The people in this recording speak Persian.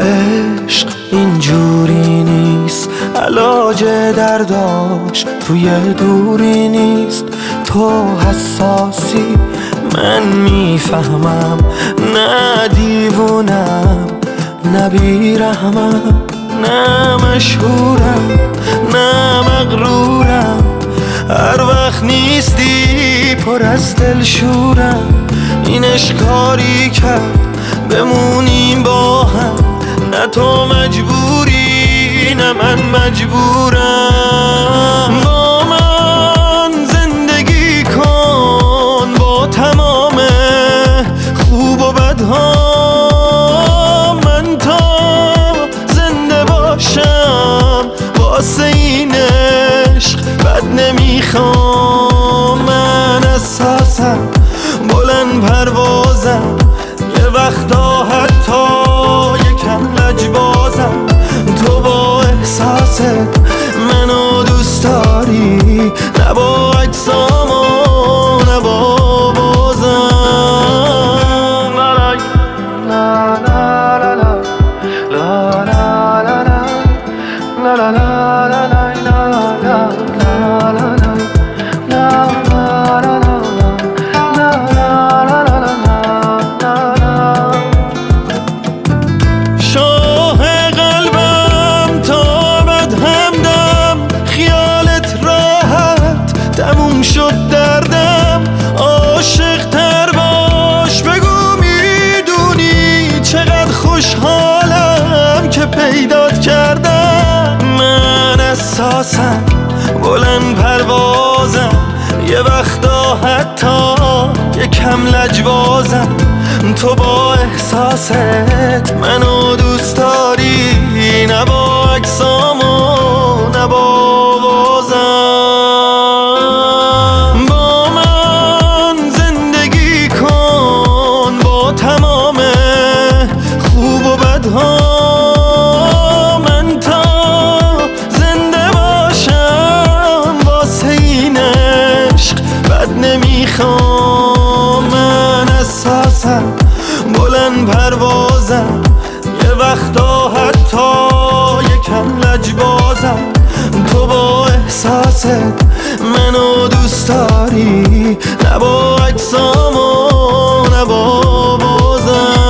عشق اینجوری نیست علاج درداش توی دوری نیست تو حساسی من می‌فهمم نه بیرحمم نه مشهورم نه مغرورم. هر وقت نیستی پر از دل شورم. این اشکاری کرد بمونیم با هم. نه تو مجبوری نه من مجبورم. وقتا حتی یکم لجبازم. تو با احساست منو دوست داری. نه با من اساسم بلند پروازم. یه وقتا حتی یکم لجبازم. تو با احساست منو دوست داری نه با و نه با با من زندگی کن با تمام خوب و بدها بلند پروازم یه وقتا حتی یکم لجبازم تو با احساست منو دوست داری نه با اجسام و نه با بازم